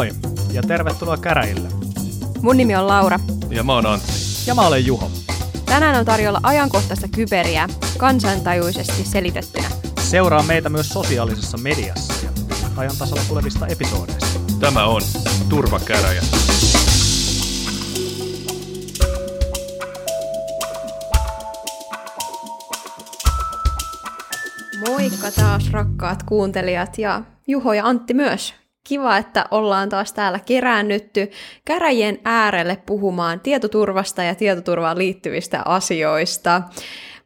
Moi ja tervetuloa käräjille. Mun nimi on Laura. Ja mä oon Antti. Ja mä olen Juho. Tänään on tarjolla ajankohtaista kyberiä kansantajuisesti selitettynä. Seuraa meitä myös sosiaalisessa mediassa ja ajan tasalla tulevista episoodeista. Tämä on Turvakäräjä. Moikka taas rakkaat kuuntelijat ja Juho ja Antti myös. Kiva, että ollaan taas täällä keräännytty käräjien äärelle puhumaan tietoturvasta ja tietoturvaan liittyvistä asioista.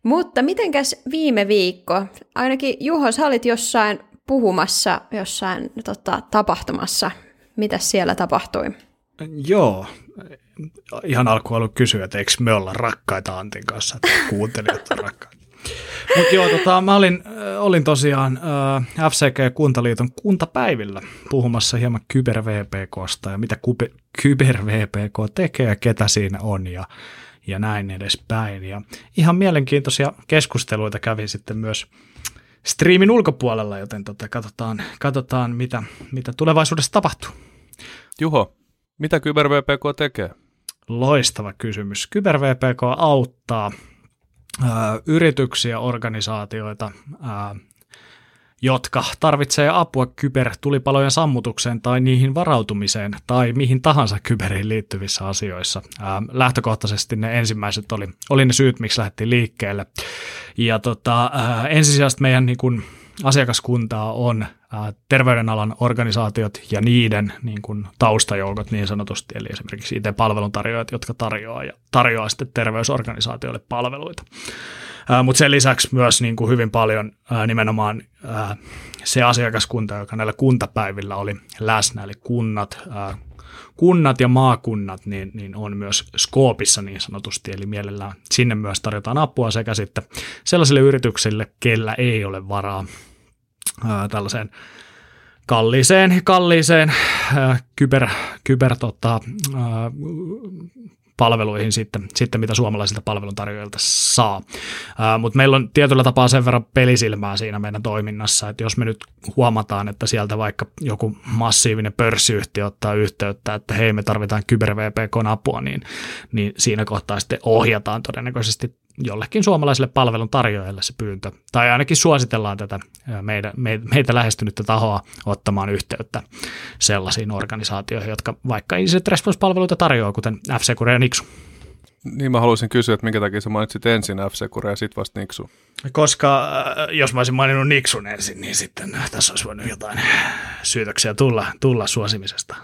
Mutta mitenkäs viime viikko? Ainakin Juho, sä olit jossain puhumassa, jossain tota, tapahtumassa. Mitä siellä tapahtui? Joo, ihan alkuun haluan kysyä, että eikö me olla rakkaita Antin kanssa, että kuuntelijat on rakkaita. Mutta joo, tota, mä olin, äh, olin tosiaan äh, FCG-kuntaliiton kuntapäivillä puhumassa hieman kyber-VPKsta ja mitä kyber-VPK tekee ja ketä siinä on ja, ja näin edespäin. Ja ihan mielenkiintoisia keskusteluita kävi sitten myös striimin ulkopuolella, joten tota, katsotaan, katsotaan mitä, mitä tulevaisuudessa tapahtuu. Juho, mitä kyber-VPK tekee? Loistava kysymys. Kyber-VPK auttaa yrityksiä, organisaatioita, jotka tarvitsee apua kybertulipalojen sammutukseen tai niihin varautumiseen tai mihin tahansa kyberiin liittyvissä asioissa. lähtökohtaisesti ne ensimmäiset oli, oli ne syyt, miksi lähdettiin liikkeelle. Ja tota, ensisijaisesti meidän niin kun, asiakaskuntaa on terveydenalan organisaatiot ja niiden niin kuin, taustajoukot niin sanotusti, eli esimerkiksi IT-palveluntarjoajat, jotka tarjoaa, ja tarjoaa sitten terveysorganisaatioille palveluita. Mutta sen lisäksi myös niin kuin hyvin paljon ää, nimenomaan ää, se asiakaskunta, joka näillä kuntapäivillä oli läsnä, eli kunnat, ää, kunnat ja maakunnat, niin, niin on myös skoopissa niin sanotusti, eli mielellään sinne myös tarjotaan apua sekä sitten sellaisille yrityksille, kellä ei ole varaa ää, tällaiseen kalliiseen, kalliiseen ää, kyber, kyber tota, ää, palveluihin sitten, sitten mitä suomalaisilta palveluntarjoajilta saa. Mutta meillä on tietyllä tapaa sen verran pelisilmää siinä meidän toiminnassa, että jos me nyt huomataan, että sieltä vaikka joku massiivinen pörssiyhtiö ottaa yhteyttä, että hei me tarvitaan kyber apua, niin, niin siinä kohtaa sitten ohjataan todennäköisesti jollekin suomalaiselle palvelun tarjoajalle se pyyntö. Tai ainakin suositellaan tätä meitä, meitä lähestynyttä tahoa ottamaan yhteyttä sellaisiin organisaatioihin, jotka vaikka incident response-palveluita tarjoaa, kuten f ja Nixu. Niin mä haluaisin kysyä, että minkä takia sä mainitsit ensin f ja sitten vasta Nixu? Koska jos mä olisin maininnut Nixun ensin, niin sitten tässä olisi voinut jotain syytöksiä tulla, tulla suosimisesta.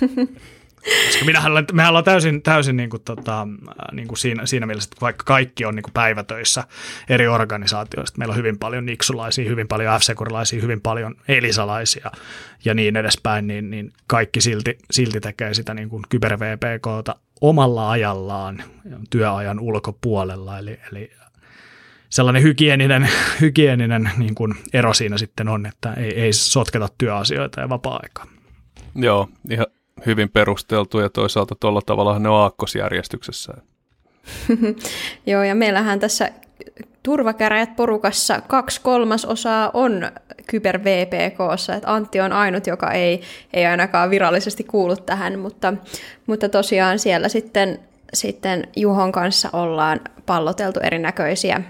Koska minähän mehän ollaan täysin, täysin niin kuin, tota, niin kuin siinä, siinä mielessä, että vaikka kaikki on niin kuin päivätöissä eri organisaatioista, meillä on hyvin paljon niksulaisia, hyvin paljon f hyvin paljon elisalaisia ja niin edespäin, niin, niin kaikki silti, silti tekee sitä niin kuin kyber-VPKta omalla ajallaan työajan ulkopuolella, eli, eli sellainen hygieninen, hygieninen niin kuin ero siinä sitten on, että ei, ei sotketa työasioita ja vapaa-aikaa. Joo, ihan, hyvin perusteltu ja toisaalta tuolla tavalla ne on aakkosjärjestyksessä. Joo, ja meillähän tässä turvakäräjät porukassa kaksi kolmasosaa on kyber VPKssa, että Antti on ainut, joka ei, ei ainakaan virallisesti kuulu tähän, mutta, mutta tosiaan siellä sitten, sitten Juhon kanssa ollaan palloteltu erinäköisiä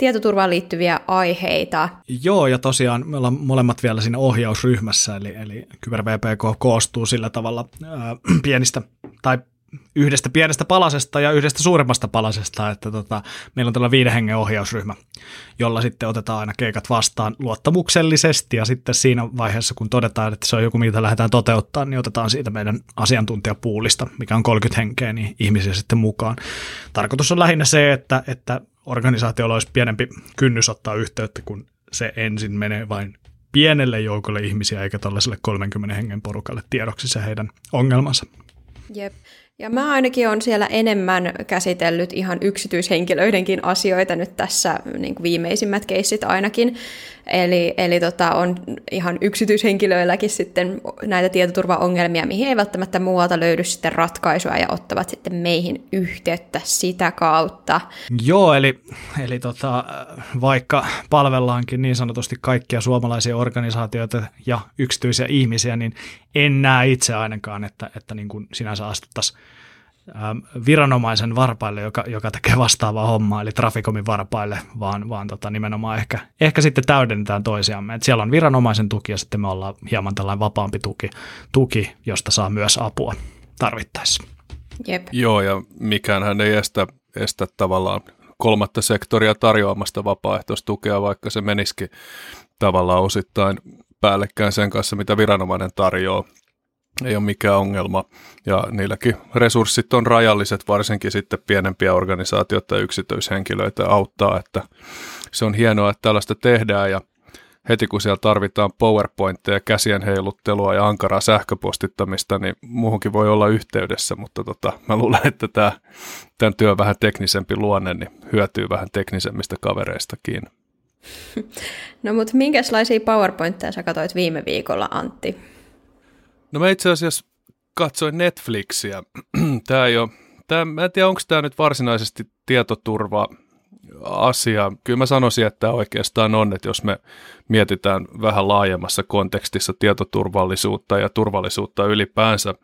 tietoturvaan liittyviä aiheita. Joo, ja tosiaan me ollaan molemmat vielä siinä ohjausryhmässä, eli, eli Kyber VPK koostuu sillä tavalla ää, pienistä tai yhdestä pienestä palasesta ja yhdestä suuremmasta palasesta, että tota, meillä on tällä viiden hengen ohjausryhmä, jolla sitten otetaan aina keikat vastaan luottamuksellisesti ja sitten siinä vaiheessa, kun todetaan, että se on joku, mitä lähdetään toteuttaa, niin otetaan siitä meidän asiantuntijapuulista, mikä on 30 henkeä, niin ihmisiä sitten mukaan. Tarkoitus on lähinnä se, että, että organisaatiolla olisi pienempi kynnys ottaa yhteyttä, kun se ensin menee vain pienelle joukolle ihmisiä eikä tällaiselle 30 hengen porukalle tiedoksi se heidän ongelmansa. Jep. Ja mä ainakin on siellä enemmän käsitellyt ihan yksityishenkilöidenkin asioita nyt tässä niin kuin viimeisimmät keissit ainakin. Eli, eli tota, on ihan yksityishenkilöilläkin sitten näitä tietoturvaongelmia, mihin ei välttämättä muualta löydy sitten ratkaisua ja ottavat sitten meihin yhteyttä sitä kautta. Joo, eli, eli tota, vaikka palvellaankin niin sanotusti kaikkia suomalaisia organisaatioita ja yksityisiä ihmisiä, niin en näe itse ainakaan, että, että niin kuin sinänsä astuttaisiin Ähm, viranomaisen varpaille, joka, joka tekee vastaavaa hommaa, eli Traficomin varpaille, vaan, vaan tota, nimenomaan ehkä, ehkä sitten täydennetään toisiamme. Et siellä on viranomaisen tuki ja sitten me ollaan hieman tällainen vapaampi tuki, tuki josta saa myös apua tarvittaessa. Jep. Joo, ja mikään hän ei estä, estä tavallaan kolmatta sektoria tarjoamasta vapaaehtoistukea, vaikka se menisikin tavallaan osittain päällekkäin sen kanssa, mitä viranomainen tarjoaa ei ole mikään ongelma. Ja niilläkin resurssit on rajalliset, varsinkin sitten pienempiä organisaatioita ja yksityishenkilöitä auttaa, että se on hienoa, että tällaista tehdään ja heti kun siellä tarvitaan PowerPointteja, käsien heiluttelua ja ankaraa sähköpostittamista, niin muuhunkin voi olla yhteydessä, mutta tota, mä luulen, että tämä, tämän työn vähän teknisempi luonne niin hyötyy vähän teknisemmistä kavereistakin. No mutta minkälaisia PowerPointteja sä katsoit viime viikolla, Antti? No mä itse asiassa katsoin Netflixiä. tämä ei ole, tämä, mä en tiedä, onko tämä nyt varsinaisesti tietoturva asia. Kyllä mä sanoisin, että oikeastaan on, että jos me mietitään vähän laajemmassa kontekstissa tietoturvallisuutta ja turvallisuutta ylipäänsä.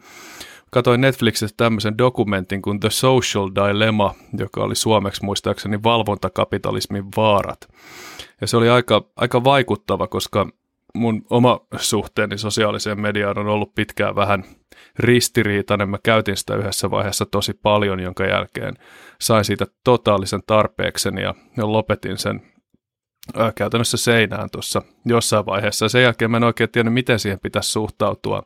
Katoin Netflixistä tämmöisen dokumentin kuin The Social Dilemma, joka oli suomeksi muistaakseni valvontakapitalismin vaarat. Ja se oli aika, aika vaikuttava, koska mun oma suhteeni sosiaaliseen mediaan on ollut pitkään vähän ristiriitainen. Mä käytin sitä yhdessä vaiheessa tosi paljon, jonka jälkeen sain siitä totaalisen tarpeekseni ja, lopetin sen ää, käytännössä seinään tuossa jossain vaiheessa. Sen jälkeen mä en oikein tiedä, miten siihen pitäisi suhtautua.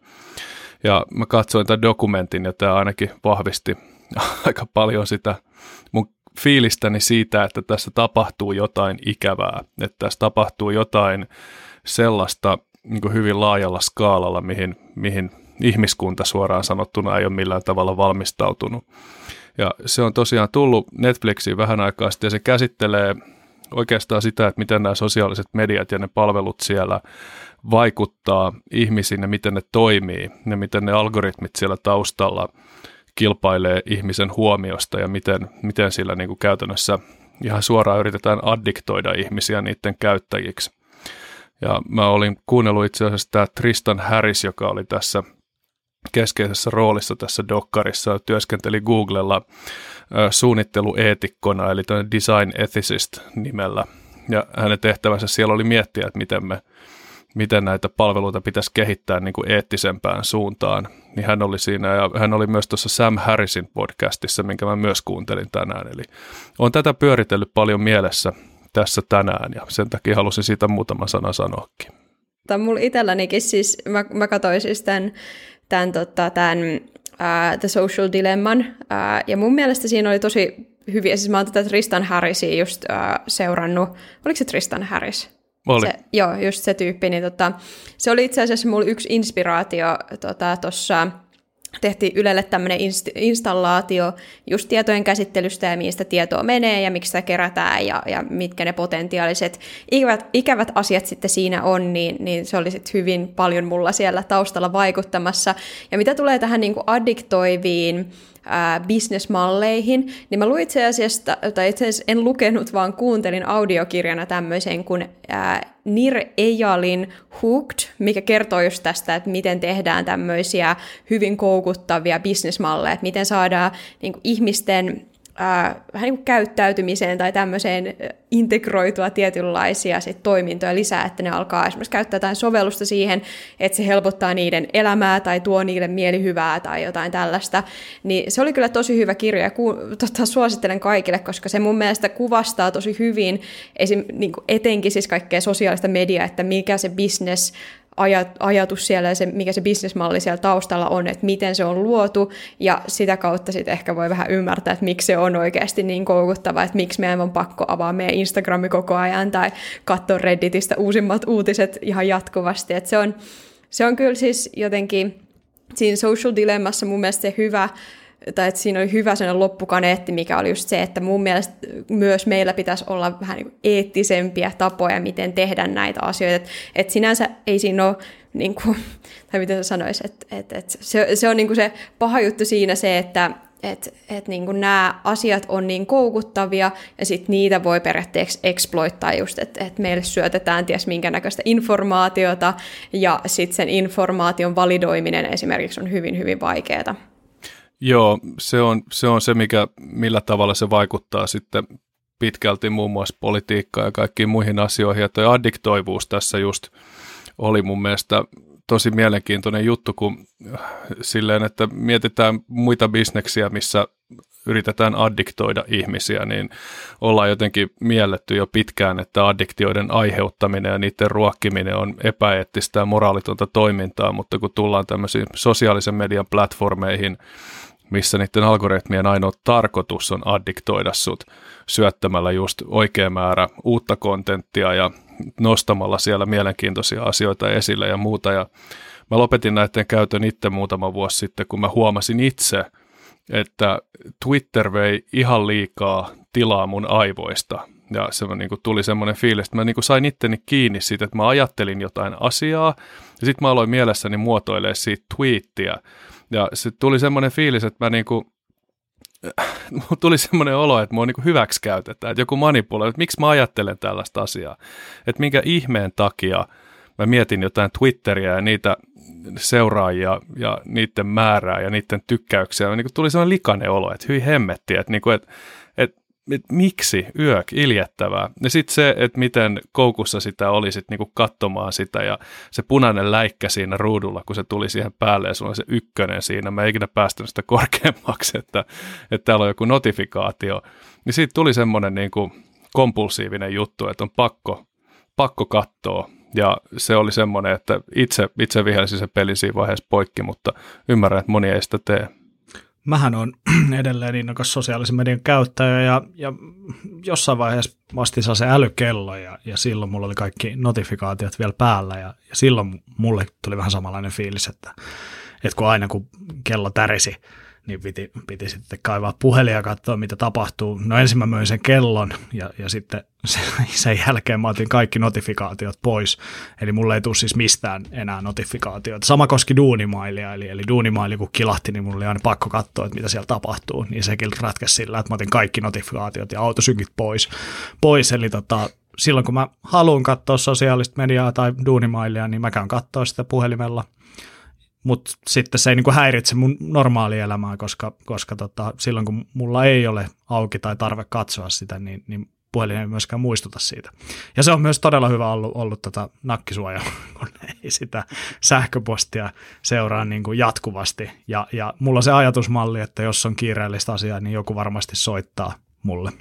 Ja mä katsoin tämän dokumentin ja tämä ainakin vahvisti aika paljon sitä mun fiilistäni siitä, että tässä tapahtuu jotain ikävää, että tässä tapahtuu jotain sellaista niin hyvin laajalla skaalalla, mihin, mihin ihmiskunta suoraan sanottuna ei ole millään tavalla valmistautunut. Ja se on tosiaan tullut Netflixiin vähän aikaa sitten ja se käsittelee oikeastaan sitä, että miten nämä sosiaaliset mediat ja ne palvelut siellä vaikuttaa ihmisiin ja miten ne toimii ja miten ne algoritmit siellä taustalla kilpailee ihmisen huomiosta ja miten, miten sillä niin kuin käytännössä ihan suoraan yritetään addiktoida ihmisiä niiden käyttäjiksi. Ja mä olin kuunnellut itse asiassa tämä Tristan Harris, joka oli tässä keskeisessä roolissa tässä dokkarissa, työskenteli Googlella suunnittelueetikkona, eli design ethicist nimellä. Ja hänen tehtävänsä siellä oli miettiä, että miten, me, miten näitä palveluita pitäisi kehittää niin kuin eettisempään suuntaan. Niin hän oli siinä, ja hän oli myös tuossa Sam Harrisin podcastissa, minkä mä myös kuuntelin tänään. Eli on tätä pyöritellyt paljon mielessä tässä tänään ja sen takia halusin siitä muutama sana sanoakin. Tämä mulla itsellänikin siis, mä, mä katsoin siis tämän, tämän, tota, tämän uh, The Social Dilemman uh, ja mun mielestä siinä oli tosi hyviä, siis mä oon tätä Tristan Harrisia just uh, seurannut, oliko se Tristan Harris? Oli. Se, joo, just se tyyppi, niin tota, se oli itse asiassa mulla yksi inspiraatio tuossa tota, tehtiin Ylelle tämmöinen inst- installaatio just tietojen käsittelystä ja mistä tietoa menee ja miksi sitä kerätään ja, ja mitkä ne potentiaaliset ikävät, ikävät asiat sitten siinä on, niin, niin se oli sitten hyvin paljon mulla siellä taustalla vaikuttamassa. Ja mitä tulee tähän niin kuin addiktoiviin ää, bisnesmalleihin, niin mä luin itse asiassa, tai itse asiassa en lukenut, vaan kuuntelin audiokirjana tämmöisen kuin ää, Nir Ejalin Hooked, mikä kertoo just tästä, että miten tehdään tämmöisiä hyvin koukuttavia bisnesmalleja, että miten saadaan niin ihmisten ää, vähän niin kuin käyttäytymiseen tai tämmöiseen integroitua tietynlaisia sit toimintoja lisää, että ne alkaa esimerkiksi käyttää jotain sovellusta siihen, että se helpottaa niiden elämää tai tuo niille mielihyvää tai jotain tällaista. Niin se oli kyllä tosi hyvä kirja ja ku, tota, suosittelen kaikille, koska se mun mielestä kuvastaa tosi hyvin esim, niin etenkin siis kaikkea sosiaalista mediaa, että mikä se business ajatus siellä ja se, mikä se bisnesmalli siellä taustalla on, että miten se on luotu, ja sitä kautta sitten ehkä voi vähän ymmärtää, että miksi se on oikeasti niin koukuttava, että miksi meidän on pakko avaa meidän Instagrami koko ajan tai katsoa Redditistä uusimmat uutiset ihan jatkuvasti, että se on, se on kyllä siis jotenkin siinä social dilemmassa mun mielestä se hyvä, tai että siinä oli hyvä sellainen loppukaneetti, mikä oli just se, että mun mielestä myös meillä pitäisi olla vähän niin eettisempiä tapoja, miten tehdä näitä asioita. Että et sinänsä ei siinä ole, niin kuin, tai miten sä sanois, että et, et se, se on niin kuin se paha juttu siinä se, että että et niinku nämä asiat on niin koukuttavia ja sitten niitä voi periaatteessa exploittaa just, että et meille syötetään ties minkä näköistä informaatiota ja sitten sen informaation validoiminen esimerkiksi on hyvin hyvin vaikeaa. Joo, se on, se on se, mikä, millä tavalla se vaikuttaa sitten pitkälti muun muassa politiikkaan ja kaikkiin muihin asioihin. Ja tuo addiktoivuus tässä just oli mun mielestä tosi mielenkiintoinen juttu, kun silleen, että mietitään muita bisneksiä, missä yritetään addiktoida ihmisiä, niin ollaan jotenkin mielletty jo pitkään, että addiktioiden aiheuttaminen ja niiden ruokkiminen on epäeettistä ja moraalitonta toimintaa, mutta kun tullaan tämmöisiin sosiaalisen median platformeihin, missä niiden algoritmien ainoa tarkoitus on addiktoida sut syöttämällä just oikea määrä uutta kontenttia ja nostamalla siellä mielenkiintoisia asioita esille ja muuta. Ja mä lopetin näiden käytön itse muutama vuosi sitten, kun mä huomasin itse, että Twitter vei ihan liikaa tilaa mun aivoista. Ja se niin kuin tuli semmoinen fiilis, että mä niin kuin sain itteni kiinni siitä, että mä ajattelin jotain asiaa, ja sitten mä aloin mielessäni muotoilemaan siitä tweettiä. Ja se tuli semmoinen fiilis, että mä niin kuin tuli semmoinen olo, että mua niin hyväksi käytetään, että joku manipuloi, että miksi mä ajattelen tällaista asiaa, että minkä ihmeen takia mä mietin jotain Twitteriä ja niitä seuraajia ja niiden määrää ja niiden tykkäyksiä, niin tuli semmoinen likainen olo, että hyi hemmetti, että, niin kuin, että, että miksi yök, iljettävää. Ja sitten se, että miten koukussa sitä oli sit niinku katsomaan sitä ja se punainen läikkä siinä ruudulla, kun se tuli siihen päälle ja sulla on se ykkönen siinä. Mä ikinä päästänyt sitä korkeammaksi, että, että täällä on joku notifikaatio. Niin siitä tuli semmoinen niinku kompulsiivinen juttu, että on pakko, pakko katsoa. Ja se oli semmoinen, että itse, itse vihelsin se peli siinä vaiheessa poikki, mutta ymmärrän, että moni ei sitä tee mähän on edelleen innokas sosiaalisen median käyttäjä ja, ja jossain vaiheessa vastissa se älykello ja, ja silloin mulla oli kaikki notifikaatiot vielä päällä ja, ja silloin mulle tuli vähän samanlainen fiilis, että, että kun aina kun kello tärisi, niin piti, piti sitten kaivaa puhelin ja katsoa, mitä tapahtuu. No ensin mä möin sen kellon ja, ja sitten sen jälkeen mä otin kaikki notifikaatiot pois. Eli mulle ei tule siis mistään enää notifikaatioita. Sama koski duunimailia, eli, eli duunimaili kun kilahti, niin mulla oli aina pakko katsoa, että mitä siellä tapahtuu. Niin sekin ratkesi sillä, että mä otin kaikki notifikaatiot ja autosynkit pois. pois. Eli tota, silloin kun mä haluan katsoa sosiaalista mediaa tai duunimailia, niin mä käyn katsoa sitä puhelimella – mutta sitten se ei niinku häiritse mun normaalielämää, koska, koska tota, silloin kun mulla ei ole auki tai tarve katsoa sitä, niin, niin puhelin ei myöskään muistuta siitä. Ja se on myös todella hyvä ollut, ollut tota nakkisuoja, kun ei sitä sähköpostia seuraa niin kuin jatkuvasti. Ja, ja mulla on se ajatusmalli, että jos on kiireellistä asiaa, niin joku varmasti soittaa mulle.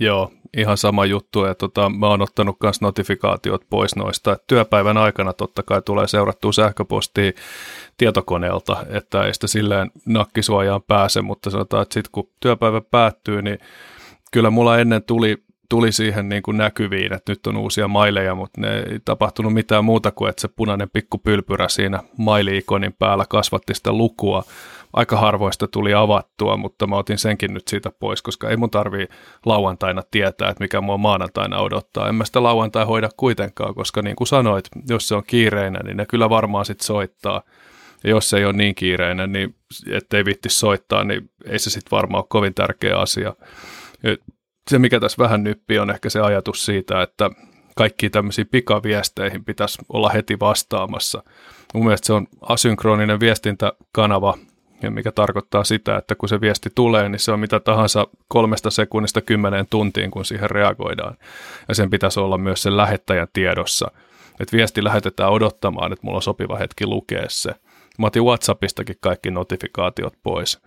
Joo, ihan sama juttu. Ja tota, mä oon ottanut myös notifikaatiot pois noista. Et työpäivän aikana totta kai tulee seurattua sähköpostia tietokoneelta, että ei sitä silleen nakkisuojaan pääse, mutta sanotaan, että sitten kun työpäivä päättyy, niin kyllä mulla ennen tuli tuli siihen niin kuin näkyviin, että nyt on uusia maileja, mutta ne ei tapahtunut mitään muuta kuin, että se punainen pikku pylpyrä siinä maili-ikonin päällä kasvatti sitä lukua. Aika harvoista tuli avattua, mutta mä otin senkin nyt siitä pois, koska ei mun tarvii lauantaina tietää, että mikä mua maanantaina odottaa. En mä sitä lauantai hoida kuitenkaan, koska niin kuin sanoit, jos se on kiireinen, niin ne kyllä varmaan sitten soittaa. Ja jos se ei ole niin kiireinen, niin ettei vitti soittaa, niin ei se sitten varmaan ole kovin tärkeä asia se, mikä tässä vähän nyppi, on ehkä se ajatus siitä, että kaikki tämmöisiin pikaviesteihin pitäisi olla heti vastaamassa. Mun mielestä se on asynkroninen viestintäkanava, mikä tarkoittaa sitä, että kun se viesti tulee, niin se on mitä tahansa kolmesta sekunnista kymmeneen tuntiin, kun siihen reagoidaan. Ja sen pitäisi olla myös sen lähettäjän tiedossa. Että viesti lähetetään odottamaan, että mulla on sopiva hetki lukea se. Mä otin WhatsAppistakin kaikki notifikaatiot pois.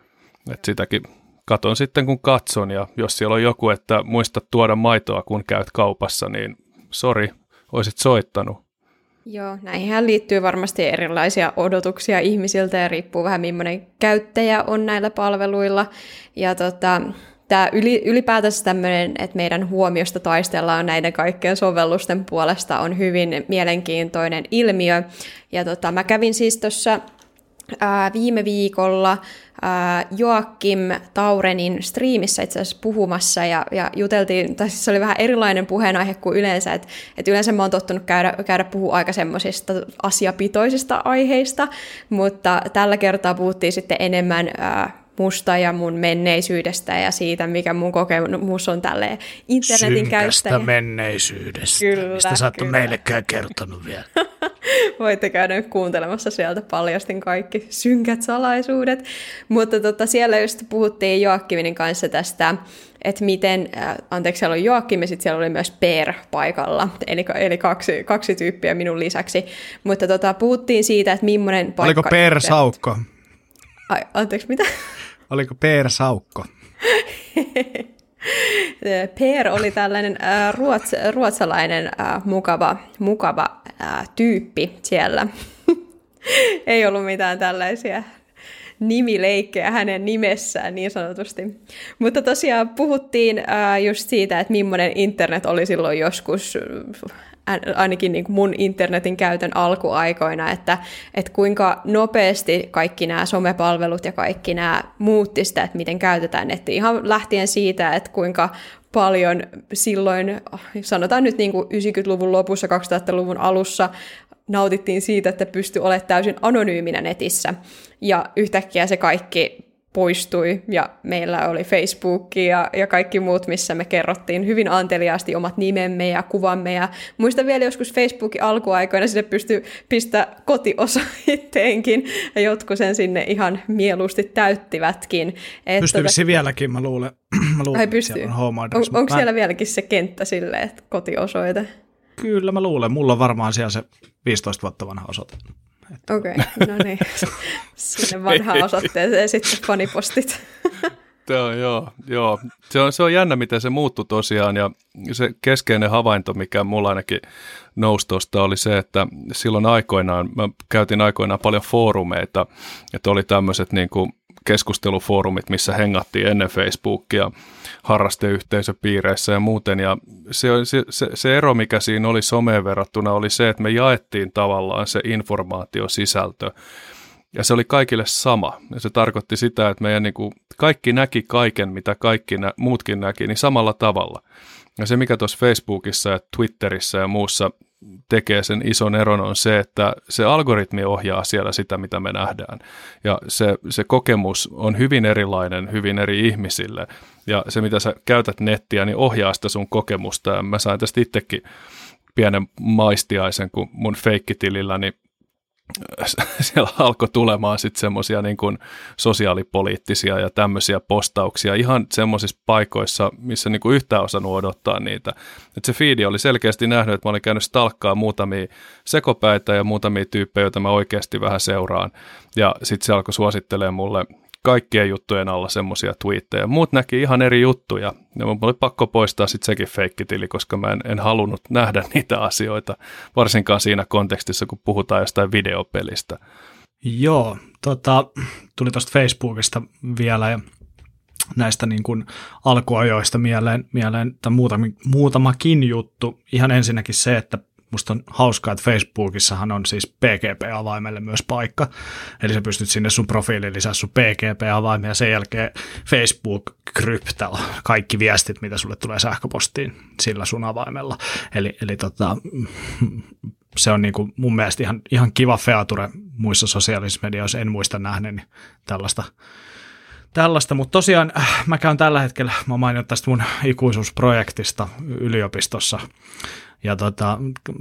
Että sitäkin katon sitten kun katson ja jos siellä on joku, että muista tuoda maitoa kun käyt kaupassa, niin sori, olisit soittanut. Joo, näihin liittyy varmasti erilaisia odotuksia ihmisiltä ja riippuu vähän millainen käyttäjä on näillä palveluilla. Ja tota, tämä yli, ylipäätänsä tämmöinen, että meidän huomiosta taistellaan näiden kaikkien sovellusten puolesta on hyvin mielenkiintoinen ilmiö. Ja tota, mä kävin siis tuossa viime viikolla Joakim Taurenin striimissä itse asiassa puhumassa ja, ja juteltiin, tai siis se oli vähän erilainen puheenaihe kuin yleensä, että et yleensä mä oon tottunut käydä, käydä puhua aika semmoisista asiapitoisista aiheista, mutta tällä kertaa puhuttiin sitten enemmän musta ja mun menneisyydestä ja siitä, mikä mun kokemus on tälle internetin Synkästä käyttäjä. menneisyydestä, kyllä, mistä sä et meillekään kertonut vielä. Voitte käydä nyt kuuntelemassa sieltä paljastin kaikki synkät salaisuudet. Mutta tota, siellä just puhuttiin Joakkiminin kanssa tästä että miten, äh, anteeksi, siellä oli Joakim ja sitten siellä oli myös Per paikalla, eli, eli kaksi, kaksi tyyppiä minun lisäksi. Mutta tota, puhuttiin siitä, että millainen paikka... Oliko Per Saukko? Ai, anteeksi, mitä? Oliko Per Saukko? Per oli tällainen äh, ruots, ruotsalainen äh, mukava, mukava äh, tyyppi siellä. Ei ollut mitään tällaisia nimileikkejä hänen nimessään niin sanotusti. Mutta tosiaan puhuttiin äh, just siitä, että millainen internet oli silloin joskus ainakin niin kuin mun internetin käytön alkuaikoina, että, että kuinka nopeasti kaikki nämä somepalvelut ja kaikki nämä muutti sitä, että miten käytetään nettiä. Ihan lähtien siitä, että kuinka paljon silloin, sanotaan nyt niin kuin 90-luvun lopussa, 2000-luvun alussa, nautittiin siitä, että pystyi olemaan täysin anonyyminä netissä. Ja yhtäkkiä se kaikki poistui ja meillä oli Facebook ja, ja kaikki muut, missä me kerrottiin hyvin anteliaasti omat nimemme ja kuvamme. Ja muistan vielä joskus Facebookin alkuaikoina sinne pystyi pistää kotiosa itteenkin ja jotkut sen sinne ihan mieluusti täyttivätkin. Pystyy tota... vieläkin, mä luulen. mä luulen Ai pystyy. On, on, onko mä... siellä vieläkin se kenttä silleen, että kotiosoite? Kyllä mä luulen. Mulla on varmaan siellä se 15 vuotta vanha osoite. Okei, okay, no niin. Sinne vanhaan osoitteeseen sitten fanipostit. Joo, joo, joo. Se on, se on jännä, miten se muuttui tosiaan ja se keskeinen havainto, mikä mulla ainakin nousi tuosta, oli se, että silloin aikoinaan, mä käytin aikoinaan paljon foorumeita, että oli tämmöiset niin kuin keskustelufoorumit, missä hengattiin ennen Facebookia harrasteyhteisöpiireissä ja muuten. Ja se, se, se, ero, mikä siinä oli someen verrattuna, oli se, että me jaettiin tavallaan se informaatiosisältö. Ja se oli kaikille sama. Ja se tarkoitti sitä, että meidän niin kuin, kaikki näki kaiken, mitä kaikki nä, muutkin näki, niin samalla tavalla. Ja se, mikä tuossa Facebookissa ja Twitterissä ja muussa tekee sen ison eron on se, että se algoritmi ohjaa siellä sitä, mitä me nähdään. Ja se, se kokemus on hyvin erilainen hyvin eri ihmisille. Ja se, mitä sä käytät nettiä, niin ohjaa sitä sun kokemusta. Ja mä sain tästä itsekin pienen maistiaisen, kun mun feikkitililläni siellä alkoi tulemaan sitten semmoisia niin sosiaalipoliittisia ja tämmöisiä postauksia ihan semmoisissa paikoissa, missä niin kuin yhtään osannut odottaa niitä. Et se feedi oli selkeästi nähnyt, että mä olin käynyt stalkkaa muutamia sekopäitä ja muutamia tyyppejä, joita mä oikeasti vähän seuraan. Ja sitten se alkoi suosittelemaan mulle kaikkien juttujen alla semmoisia twiittejä. Muut näki ihan eri juttuja. Ja mun oli pakko poistaa sitten sekin feikkitili, koska mä en, en halunnut nähdä niitä asioita, varsinkaan siinä kontekstissa, kun puhutaan jostain videopelistä. Joo, tota, tuli tuosta Facebookista vielä ja näistä niin kuin alkuajoista mieleen, mieleen tai muutama, muutamakin juttu. Ihan ensinnäkin se, että musta on hauskaa, että Facebookissahan on siis PGP-avaimelle myös paikka. Eli sä pystyt sinne sun profiiliin lisää sun PGP-avaimia ja sen jälkeen Facebook kryptaa kaikki viestit, mitä sulle tulee sähköpostiin sillä sun avaimella. Eli, eli tota, se on niinku mun mielestä ihan, ihan kiva feature muissa sosiaalisissa medioissa. En muista nähneeni tällaista tällaista, mutta tosiaan äh, mä käyn tällä hetkellä, mä mainion tästä mun ikuisuusprojektista yliopistossa ja tota,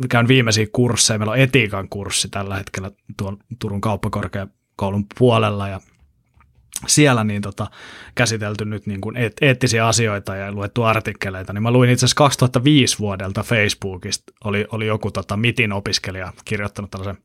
käyn viimeisiä kursseja. Meillä on etiikan kurssi tällä hetkellä tuon Turun kauppakorkeakoulun puolella ja siellä niin tota, käsitelty nyt niin kuin eet, eettisiä asioita ja luettu artikkeleita, niin mä luin itse asiassa 2005 vuodelta Facebookista, oli, oli joku tota, MITin opiskelija kirjoittanut tällaisen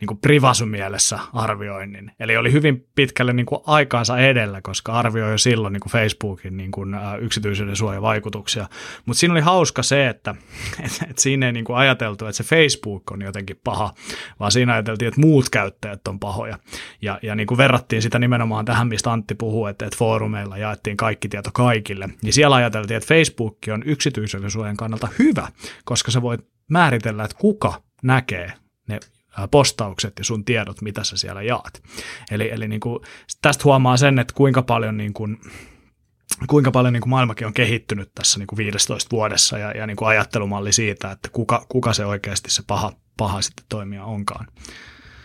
niin kuin privasumielessä arvioinnin. Eli oli hyvin pitkälle niin kuin aikaansa edellä, koska arvioi jo silloin niin kuin Facebookin niin kuin, yksityisyyden suojavaikutuksia. Mutta siinä oli hauska se, että et, et siinä ei niin kuin ajateltu, että se Facebook on jotenkin paha, vaan siinä ajateltiin, että muut käyttäjät on pahoja. Ja, ja niin kuin verrattiin sitä nimenomaan tähän, mistä Antti puhuu, että, että foorumeilla jaettiin kaikki tieto kaikille. Niin siellä ajateltiin, että Facebook on yksityisyyden suojan kannalta hyvä, koska se voi määritellä, että kuka näkee ne postaukset ja sun tiedot, mitä sä siellä jaat. Eli, eli niin kuin, tästä huomaa sen, että kuinka paljon niin kuin, kuinka paljon niin kuin maailmakin on kehittynyt tässä niin kuin 15 vuodessa ja, ja niin kuin ajattelumalli siitä, että kuka, kuka se oikeasti se paha, paha sitten toimija onkaan.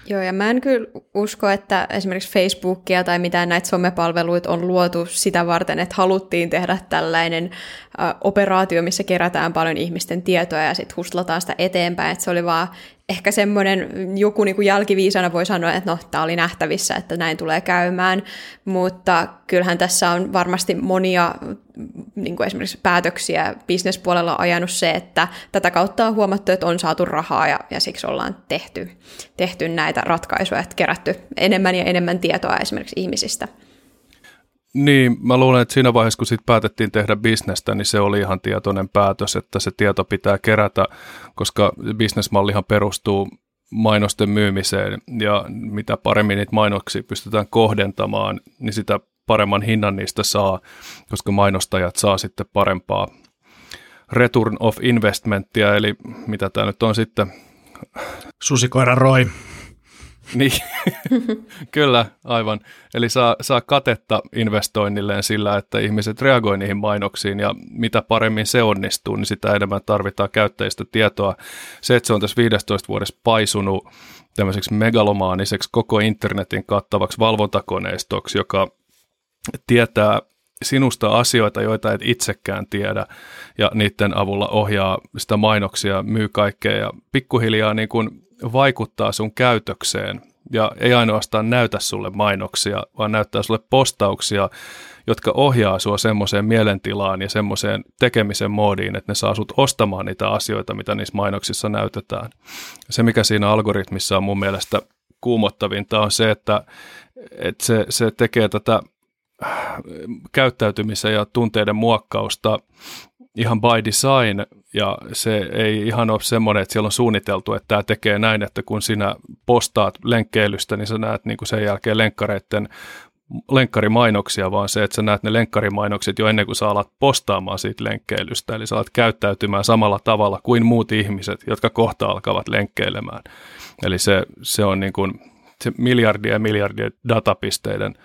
Joo, ja mä en kyllä usko, että esimerkiksi Facebookia tai mitään näitä somepalveluita on luotu sitä varten, että haluttiin tehdä tällainen operaatio, missä kerätään paljon ihmisten tietoa ja sitten hustlataan sitä eteenpäin. Että se oli vaan ehkä semmoinen, joku niin kuin jälkiviisana voi sanoa, että no, tämä oli nähtävissä, että näin tulee käymään, mutta kyllähän tässä on varmasti monia niin kuin esimerkiksi päätöksiä bisnespuolella ajanut se, että tätä kautta on huomattu, että on saatu rahaa ja, ja siksi ollaan tehty, tehty näitä ratkaisuja, että kerätty enemmän ja enemmän tietoa esimerkiksi ihmisistä. Niin, mä luulen, että siinä vaiheessa, kun sit päätettiin tehdä bisnestä, niin se oli ihan tietoinen päätös, että se tieto pitää kerätä, koska bisnesmallihan perustuu mainosten myymiseen ja mitä paremmin niitä mainoksia pystytään kohdentamaan, niin sitä paremman hinnan niistä saa, koska mainostajat saa sitten parempaa return of investmenttia, eli mitä tämä nyt on sitten? Susikoira roi. Niin, kyllä, aivan. Eli saa, saa katetta investoinnilleen sillä, että ihmiset reagoivat niihin mainoksiin ja mitä paremmin se onnistuu, niin sitä enemmän tarvitaan käyttäjistä tietoa. Se, että se on tässä 15 vuodessa paisunut tämmöiseksi megalomaaniseksi koko internetin kattavaksi valvontakoneistoksi, joka tietää sinusta asioita, joita et itsekään tiedä, ja niiden avulla ohjaa sitä mainoksia, myy kaikkea, ja pikkuhiljaa niin kuin vaikuttaa sun käytökseen ja ei ainoastaan näytä sulle mainoksia, vaan näyttää sulle postauksia, jotka ohjaa sua semmoiseen mielentilaan ja semmoiseen tekemisen moodiin, että ne saa sut ostamaan niitä asioita, mitä niissä mainoksissa näytetään. Se, mikä siinä algoritmissa on mun mielestä kuumottavinta, on se, että, että se, se tekee tätä käyttäytymisen ja tunteiden muokkausta ihan by design, ja se ei ihan ole semmoinen, että siellä on suunniteltu, että tämä tekee näin, että kun sinä postaat lenkkeilystä, niin sä näet niin kuin sen jälkeen lenkkareiden lenkkarimainoksia, vaan se, että sä näet ne lenkkarimainokset jo ennen kuin sä alat postaamaan siitä lenkkeilystä. Eli sä alat käyttäytymään samalla tavalla kuin muut ihmiset, jotka kohta alkavat lenkkeilemään. Eli se, se on niin kuin se miljardien ja miljardien datapisteiden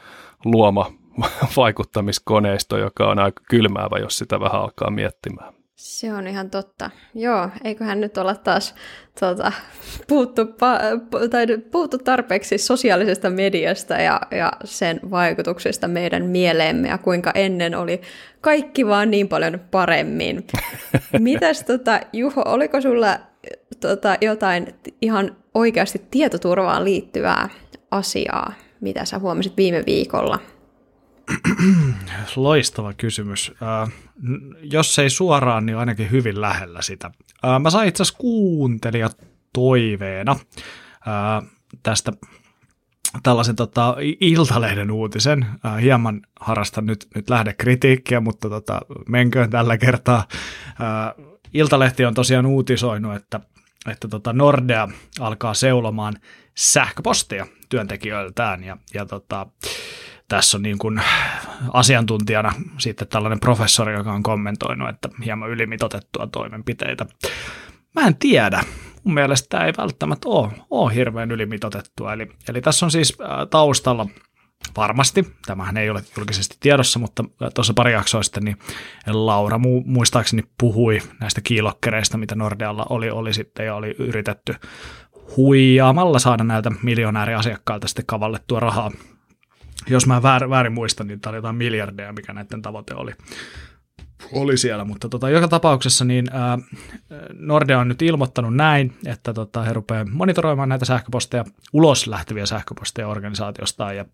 luoma vaikuttamiskoneisto, joka on aika kylmäävä, jos sitä vähän alkaa miettimään. Se on ihan totta. Joo, eiköhän nyt olla taas tuota, puhuttu, tai puhuttu tarpeeksi sosiaalisesta mediasta ja, ja sen vaikutuksista meidän mieleemme ja kuinka ennen oli kaikki vaan niin paljon paremmin. Mitäs tota, Juho, oliko sulla tota, jotain ihan oikeasti tietoturvaan liittyvää asiaa, mitä sä huomasit viime viikolla? Loistava kysymys. Äh, jos ei suoraan, niin ainakin hyvin lähellä sitä. Äh, mä sain itse asiassa kuuntelijat toiveena äh, tästä tällaisen tota, Iltalehden uutisen. Hieman harrastan nyt, nyt lähdekritiikkiä, mutta tota, menköön tällä kertaa. Iltalehti on tosiaan uutisoinut, että, että tota Nordea alkaa seulomaan sähköpostia työntekijöiltään ja, ja tota, tässä on niin kuin asiantuntijana sitten tällainen professori, joka on kommentoinut, että hieman ylimitotettua toimenpiteitä. Mä en tiedä. Mun mielestä tämä ei välttämättä ole, ole hirveän ylimitotettua. Eli, eli tässä on siis taustalla varmasti, tämähän ei ole julkisesti tiedossa, mutta tuossa pari jaksoa sitten niin Laura mu- muistaakseni puhui näistä kiilokkereista, mitä Nordealla oli, oli sitten ja oli yritetty huijaamalla saada näiltä miljonääriasiakkailta sitten kavallettua rahaa jos mä väärin, väärin muistan, niin tämä oli jotain miljardeja, mikä näiden tavoite oli, oli siellä, mutta tota, joka tapauksessa niin ää, Nordea on nyt ilmoittanut näin, että tota, he rupeavat monitoroimaan näitä sähköposteja, ulos lähteviä sähköposteja organisaatiosta ja,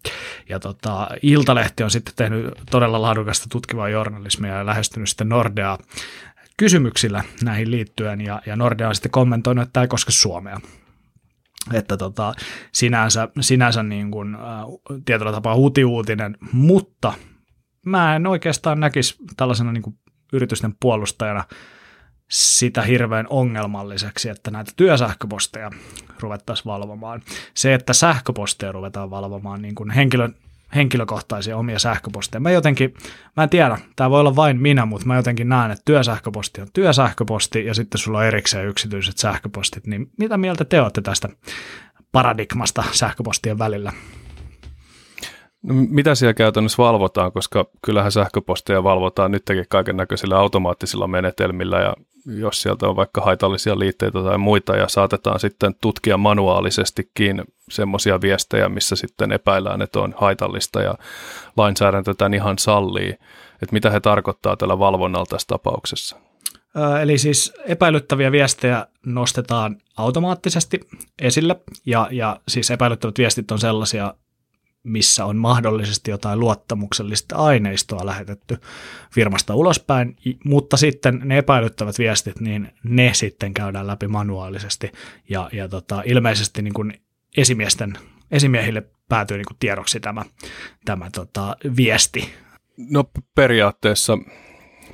ja tota, Iltalehti on sitten tehnyt todella laadukasta tutkivaa journalismia ja lähestynyt sitten Nordea kysymyksillä näihin liittyen ja, ja Nordea on sitten kommentoinut, että tämä ei koske Suomea että tota, sinänsä, sinänsä niin kuin, ä, tietyllä tapaa hutiuutinen, mutta mä en oikeastaan näkisi tällaisena niin kuin yritysten puolustajana sitä hirveän ongelmalliseksi, että näitä työsähköposteja ruvettaisiin valvomaan. Se, että sähköposteja ruvetaan valvomaan niin kuin henkilön henkilökohtaisia omia sähköposteja. Mä jotenkin, mä en tiedä, tämä voi olla vain minä, mutta mä jotenkin näen, että työsähköposti on työsähköposti ja sitten sulla on erikseen yksityiset sähköpostit. Niin mitä mieltä te olette tästä paradigmasta sähköpostien välillä? No, mitä siellä käytännössä valvotaan, koska kyllähän sähköposteja valvotaan nytkin kaiken näköisillä automaattisilla menetelmillä ja jos sieltä on vaikka haitallisia liitteitä tai muita ja saatetaan sitten tutkia manuaalisestikin semmoisia viestejä, missä sitten epäillään, että on haitallista ja lainsäädäntö tämän ihan sallii, että mitä he tarkoittaa tällä valvonnalla tässä tapauksessa. Eli siis epäilyttäviä viestejä nostetaan automaattisesti esille ja, ja siis epäilyttävät viestit on sellaisia missä on mahdollisesti jotain luottamuksellista aineistoa lähetetty firmasta ulospäin, mutta sitten ne epäilyttävät viestit, niin ne sitten käydään läpi manuaalisesti ja, ja tota, ilmeisesti niin kuin esimiesten, esimiehille päätyy niin kuin tiedoksi tämä, tämä tota, viesti. No periaatteessa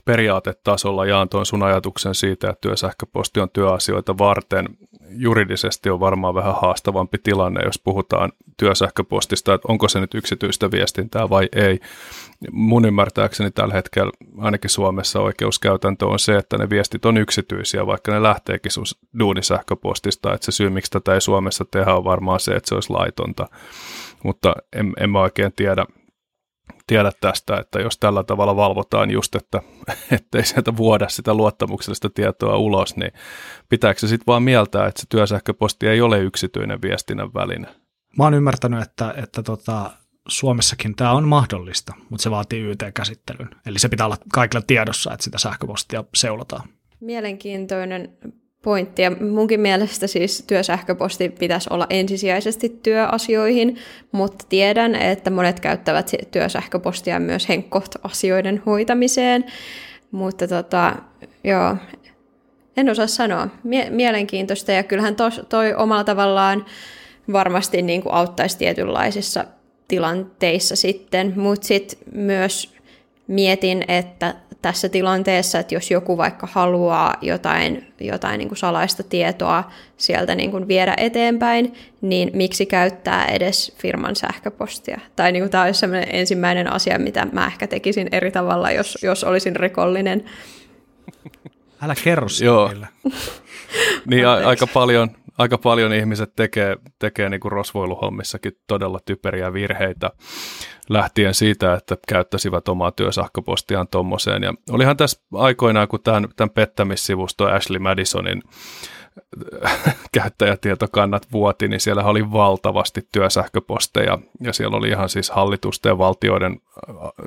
periaatetasolla jaan tuon sun ajatuksen siitä, että työsähköposti on työasioita varten. Juridisesti on varmaan vähän haastavampi tilanne, jos puhutaan työsähköpostista, että onko se nyt yksityistä viestintää vai ei. Mun ymmärtääkseni tällä hetkellä ainakin Suomessa oikeuskäytäntö on se, että ne viestit on yksityisiä, vaikka ne lähteekin sun duunisähköpostista, että se syy, miksi tätä ei Suomessa tehdä, on varmaan se, että se olisi laitonta. Mutta en, en mä oikein tiedä, tiedä tästä, että jos tällä tavalla valvotaan just, että ettei sieltä vuoda sitä luottamuksellista tietoa ulos, niin pitääkö se sitten vaan mieltää, että se työsähköposti ei ole yksityinen viestinnän väline? Mä oon ymmärtänyt, että, että tota, Suomessakin tämä on mahdollista, mutta se vaatii YT-käsittelyn. Eli se pitää olla kaikilla tiedossa, että sitä sähköpostia seulotaan. Mielenkiintoinen pointti. Ja munkin mielestä siis työsähköposti pitäisi olla ensisijaisesti työasioihin, mutta tiedän, että monet käyttävät työsähköpostia myös henkkoht-asioiden hoitamiseen. Mutta tota, joo, en osaa sanoa. Mie- mielenkiintoista ja kyllähän tos, toi omalla tavallaan varmasti niin kuin auttaisi tietynlaisissa tilanteissa sitten, mutta sitten myös mietin, että tässä tilanteessa, että jos joku vaikka haluaa jotain, jotain niin kuin salaista tietoa sieltä niin kuin viedä eteenpäin, niin miksi käyttää edes firman sähköpostia? Tai niin kuin tämä olisi sellainen ensimmäinen asia, mitä mä ehkä tekisin eri tavalla, jos, jos olisin rikollinen. Älä kerro Joo. niin a- aika paljon, aika paljon ihmiset tekee, tekee niin kuin rosvoiluhommissakin todella typeriä virheitä lähtien siitä, että käyttäisivät omaa työsähköpostiaan tuommoiseen. Olihan tässä aikoinaan, kun tämän, tämän pettämissivusto Ashley Madisonin käyttäjätietokannat vuoti, niin siellä oli valtavasti työsähköposteja ja siellä oli ihan siis hallitusten ja valtioiden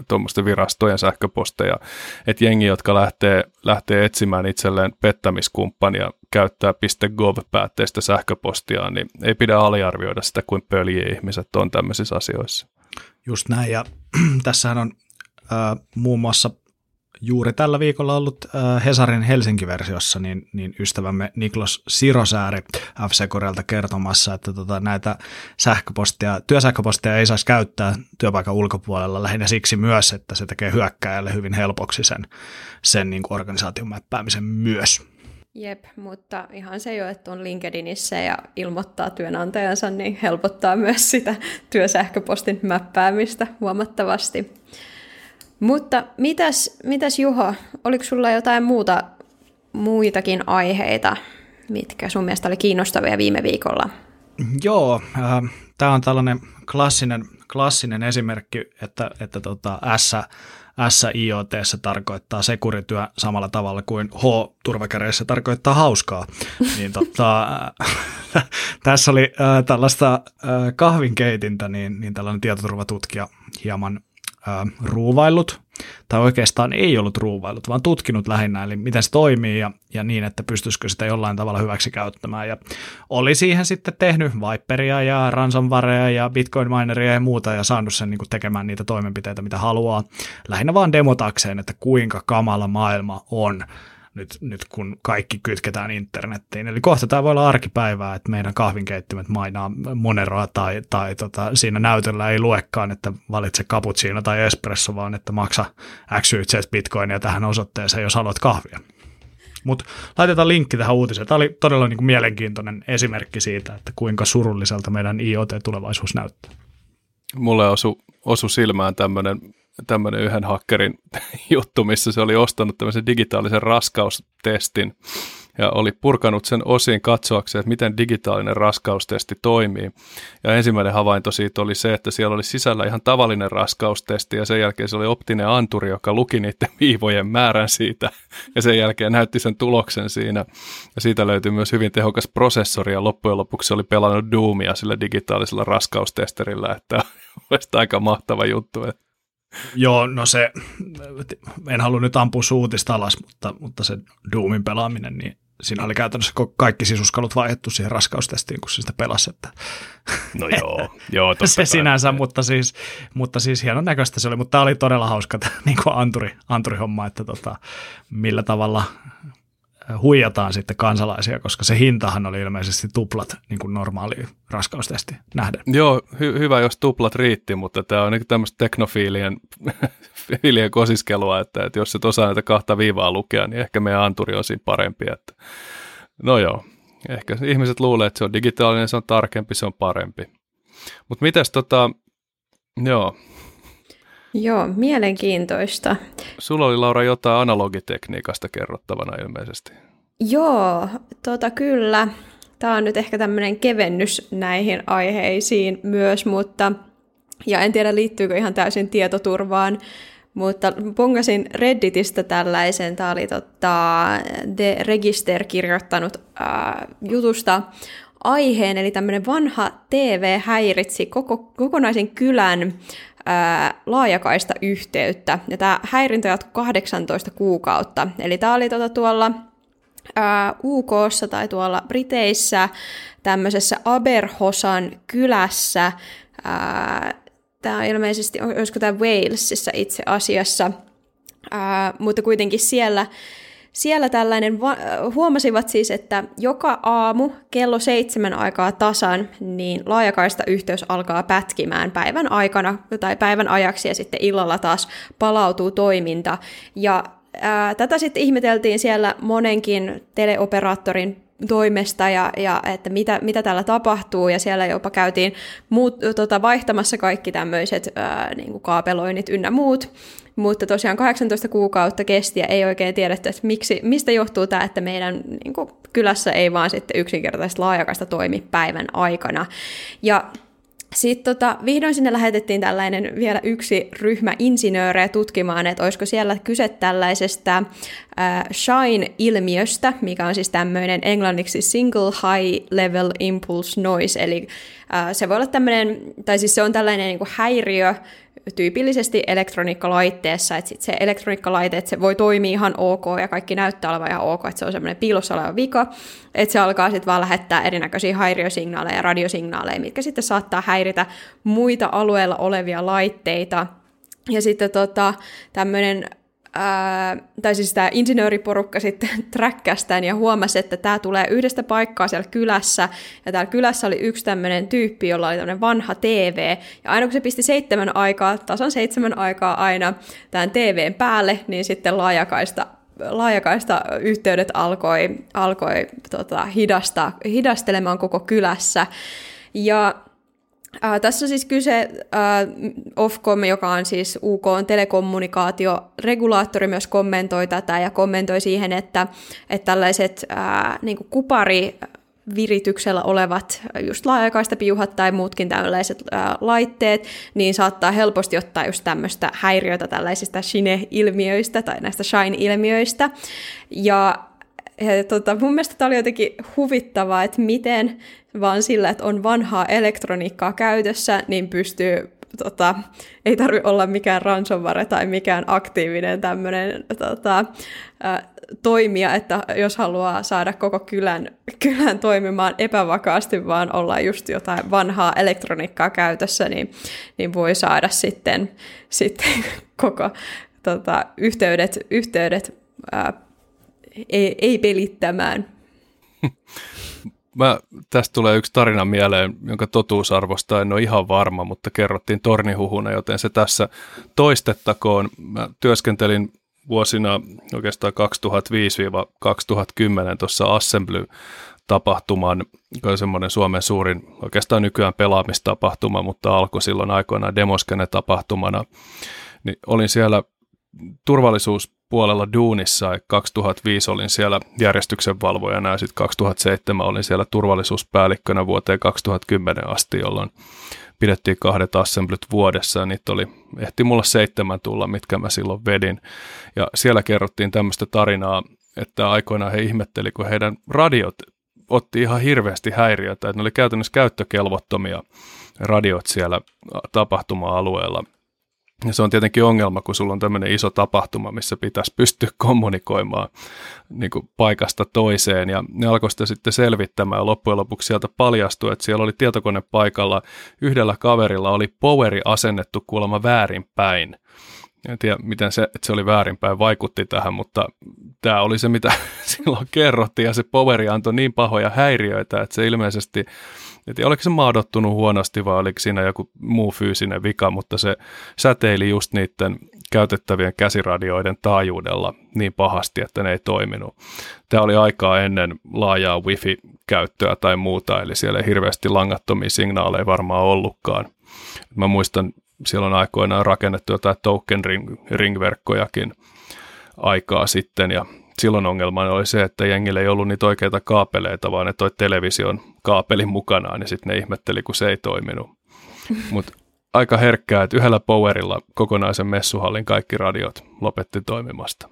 tuommoisten virastojen sähköposteja. Että jengi, jotka lähtee, lähtee etsimään itselleen pettämiskumppania, käyttää .gov-päätteistä sähköpostia, niin ei pidä aliarvioida sitä, kuin pöljiä ihmiset on tämmöisissä asioissa. Just näin, ja tässähän on äh, muun muassa juuri tällä viikolla ollut äh, Hesarin Helsinki-versiossa niin, niin ystävämme Niklos Sirosääri FC Korealta kertomassa, että tota, näitä sähköpostia, työsähköpostia ei saisi käyttää työpaikan ulkopuolella lähinnä siksi myös, että se tekee hyökkäjälle hyvin helpoksi sen, sen niin kuin organisaation mäppäämisen myös. Jep, mutta ihan se jo, että on LinkedInissä ja ilmoittaa työnantajansa, niin helpottaa myös sitä työsähköpostin mäppäämistä huomattavasti. Mutta mitäs, mitäs Juho, oliko sulla jotain muuta, muitakin aiheita, mitkä sun mielestä oli kiinnostavia viime viikolla? Joo, äh, tämä on tällainen klassinen, klassinen esimerkki, että, että tota S, SIOT tarkoittaa sekurityö samalla tavalla kuin H-turvakäreissä tarkoittaa hauskaa. niin tota, tässä oli äh, tällaista äh, kahvinkeitintä, niin, niin tällainen tietoturvatutkija hieman ruuvaillut, tai oikeastaan ei ollut ruuvaillut, vaan tutkinut lähinnä, eli miten se toimii ja, ja niin, että pystyisikö sitä jollain tavalla hyväksi käyttämään. Ja oli siihen sitten tehnyt Viperia ja ransomwarea ja bitcoin-mineria ja muuta ja saanut sen niin kuin tekemään niitä toimenpiteitä, mitä haluaa. Lähinnä vaan demotakseen, että kuinka kamala maailma on nyt, nyt kun kaikki kytketään internettiin. Eli kohta tämä voi olla arkipäivää, että meidän kahvinkeittimet mainaa Moneroa tai, tai tota, siinä näytöllä ei luekaan, että valitse cappuccino tai espresso, vaan että maksa XYZ bitcoinia tähän osoitteeseen, jos haluat kahvia. Mutta laitetaan linkki tähän uutiseen. Tämä oli todella niin kuin mielenkiintoinen esimerkki siitä, että kuinka surulliselta meidän IoT-tulevaisuus näyttää. Mulle osu, osu silmään tämmöinen tämmöinen yhden hakkerin juttu, missä se oli ostanut tämmöisen digitaalisen raskaustestin ja oli purkanut sen osiin katsoakseen, että miten digitaalinen raskaustesti toimii. Ja ensimmäinen havainto siitä oli se, että siellä oli sisällä ihan tavallinen raskaustesti ja sen jälkeen se oli optinen anturi, joka luki niiden viivojen määrän siitä ja sen jälkeen näytti sen tuloksen siinä. Ja siitä löytyi myös hyvin tehokas prosessori ja loppujen lopuksi se oli pelannut Doomia sillä digitaalisella raskaustesterillä, että olisi aika mahtava juttu. Joo, no se, en halua nyt ampua suutista alas, mutta, mutta se Doomin pelaaminen, niin siinä oli käytännössä kaikki sisuskalut vaihdettu siihen raskaustestiin, kun se sitä pelasi. Että no joo, joo totta Se kai. sinänsä, mutta siis, mutta siis hienon näköistä se oli, mutta tämä oli todella hauska tämä niin kuin anturi, anturi-homma, että tota, millä tavalla huijataan sitten kansalaisia, koska se hintahan oli ilmeisesti tuplat niin kuin normaali raskaustesti nähden. Joo, hy- hyvä, jos tuplat riitti, mutta tämä on niin tämmöistä teknofiilien fiilien kosiskelua, että, että jos et osaa näitä kahta viivaa lukea, niin ehkä meidän anturi on siinä parempi. Että, no joo, ehkä ihmiset luulee, että se on digitaalinen, se on tarkempi, se on parempi. Mutta mitäs tota, joo, Joo, mielenkiintoista. Sulla oli Laura jotain analogitekniikasta kerrottavana ilmeisesti. Joo, tota kyllä. Tämä on nyt ehkä tämmöinen kevennys näihin aiheisiin myös, mutta ja en tiedä liittyykö ihan täysin tietoturvaan, mutta pongasin Redditistä tällaisen, tämä oli tota, The Register kirjoittanut ää, jutusta aiheen, eli tämmöinen vanha TV häiritsi koko, kokonaisen kylän ää, laajakaista yhteyttä. Ja tämä häirintä jatkui 18 kuukautta. Eli tämä oli tuota tuolla UKssa tai tuolla Briteissä tämmöisessä Aberhosan kylässä. Tämä on ilmeisesti, olisiko tämä Walesissa itse asiassa, ää, mutta kuitenkin siellä siellä tällainen, huomasivat siis, että joka aamu kello seitsemän aikaa tasan, niin laajakaista yhteys alkaa pätkimään päivän aikana tai päivän ajaksi ja sitten illalla taas palautuu toiminta. Ja ää, tätä sitten ihmeteltiin siellä monenkin teleoperaattorin toimesta ja, ja että mitä, mitä täällä tapahtuu ja siellä jopa käytiin muut, tota, vaihtamassa kaikki tämmöiset niin kaapeloinnit ynnä muut mutta tosiaan 18 kuukautta kesti ja ei oikein tiedetty, että miksi, mistä johtuu tämä, että meidän niin kuin, kylässä ei vaan sitten yksinkertaisesti laajakasta toimi päivän aikana. Ja sitten tota, vihdoin sinne lähetettiin tällainen vielä yksi ryhmä insinöörejä tutkimaan, että olisiko siellä kyse tällaisesta äh, shine-ilmiöstä, mikä on siis tämmöinen englanniksi single high level impulse noise, eli äh, se voi olla tämmöinen, tai siis se on tällainen niin kuin häiriö, tyypillisesti elektroniikkalaitteessa, että sit se elektroniikkalaite, että se voi toimia ihan ok ja kaikki näyttää olevan ihan ok, että se on semmoinen piilossa oleva vika, että se alkaa sitten vaan lähettää erinäköisiä häiriösignaaleja ja radiosignaaleja, mitkä sitten saattaa häiritä muita alueella olevia laitteita. Ja sitten tota, tämmöinen ää, tai siis tämä insinööriporukka sitten träkkäsi ja huomasi, että tämä tulee yhdestä paikkaa siellä kylässä, ja täällä kylässä oli yksi tämmöinen tyyppi, jolla oli tämmöinen vanha TV, ja aina kun se pisti seitsemän aikaa, tasan seitsemän aikaa aina tämän TVn päälle, niin sitten laajakaista laajakaista yhteydet alkoi, alkoi tota, hidasta, hidastelemaan koko kylässä. Ja Äh, tässä on siis kyse äh, Ofcom, joka on siis UK on telekommunikaatioregulaattori, myös kommentoi tätä ja kommentoi siihen, että, että tällaiset äh, niin kupari virityksellä olevat just laajakaista piuhat tai muutkin tällaiset laitteet, niin saattaa helposti ottaa just tämmöistä häiriötä tällaisista shine-ilmiöistä tai näistä shine-ilmiöistä. Ja ja tota, mun mielestä tämä oli jotenkin huvittavaa, että miten vaan sillä, että on vanhaa elektroniikkaa käytössä, niin pystyy, tota, ei tarvi olla mikään ransomware tai mikään aktiivinen tämmöinen tota, toimija, että jos haluaa saada koko kylän, kylän toimimaan epävakaasti, vaan olla just jotain vanhaa elektroniikkaa käytössä, niin, niin voi saada sitten, sitten koko tota, yhteydet, yhteydet ei, ei pelittämään. Mä, tästä tulee yksi tarina mieleen, jonka totuusarvosta en ole ihan varma, mutta kerrottiin tornihuhuna, joten se tässä toistettakoon. Mä työskentelin vuosina oikeastaan 2005-2010 tuossa Assembly tapahtuman, joka on semmoinen Suomen suurin, oikeastaan nykyään pelaamistapahtuma, mutta alkoi silloin aikoinaan Demoskene-tapahtumana. Niin olin siellä turvallisuuspuolella duunissa. 2005 olin siellä järjestyksenvalvojana ja sitten 2007 olin siellä turvallisuuspäällikkönä vuoteen 2010 asti, jolloin pidettiin kahdet assemblyt vuodessa ja niitä oli, ehti mulla seitsemän tulla, mitkä mä silloin vedin. Ja siellä kerrottiin tämmöistä tarinaa, että aikoinaan he ihmetteli, kun heidän radiot otti ihan hirveästi häiriötä, että ne oli käytännössä käyttökelvottomia radiot siellä tapahtuma-alueella. Ja se on tietenkin ongelma, kun sulla on tämmöinen iso tapahtuma, missä pitäisi pystyä kommunikoimaan niin kuin paikasta toiseen. Ja ne alkoi sitä sitten selvittämään loppujen lopuksi sieltä paljastui, että siellä oli tietokone paikalla. Yhdellä kaverilla oli poweri asennettu kuulemma väärinpäin. En tiedä, miten se, että se oli väärinpäin, vaikutti tähän, mutta tämä oli se, mitä silloin kerrottiin, ja se poweri antoi niin pahoja häiriöitä, että se ilmeisesti tiedä, oliko se maadottunut huonosti vai oliko siinä joku muu fyysinen vika, mutta se säteili just niiden käytettävien käsiradioiden taajuudella niin pahasti, että ne ei toiminut. Tämä oli aikaa ennen laajaa wifi-käyttöä tai muuta, eli siellä ei hirveästi langattomia signaaleja varmaan ollutkaan. Mä muistan, silloin aikoinaan rakennettu jotain token ring, ringverkkojakin aikaa sitten, ja silloin ongelma oli se, että jengillä ei ollut niitä oikeita kaapeleita, vaan ne toi television kaapelin mukanaan, niin sitten ne ihmetteli, kun se ei toiminut. Mutta aika herkkää, että yhdellä powerilla kokonaisen messuhallin kaikki radiot lopetti toimimasta.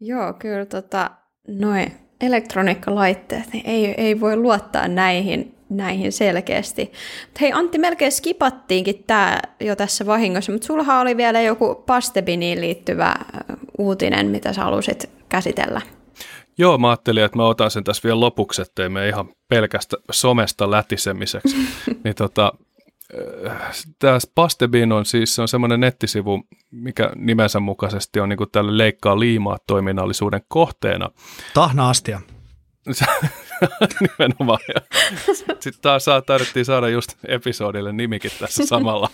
Joo, kyllä tota, noin elektroniikkalaitteet, niin ei, ei voi luottaa näihin, näihin selkeästi. Mut hei Antti, melkein skipattiinkin tämä jo tässä vahingossa, mutta sullahan oli vielä joku pastebiniin liittyvä uutinen, mitä sä halusit käsitellä. Joo, mä ajattelin, että mä otan sen tässä vielä lopuksi, ettei me ihan pelkästä somesta lätisemiseksi. niin tota, äh, tämä Pastebin on siis se on semmoinen nettisivu, mikä nimensä mukaisesti on niin kuin tälle leikkaa liimaa toiminnallisuuden kohteena. Tahna astia. Nimenomaan. Sitten taas saa, tarvittiin saada just episodille nimikin tässä samalla.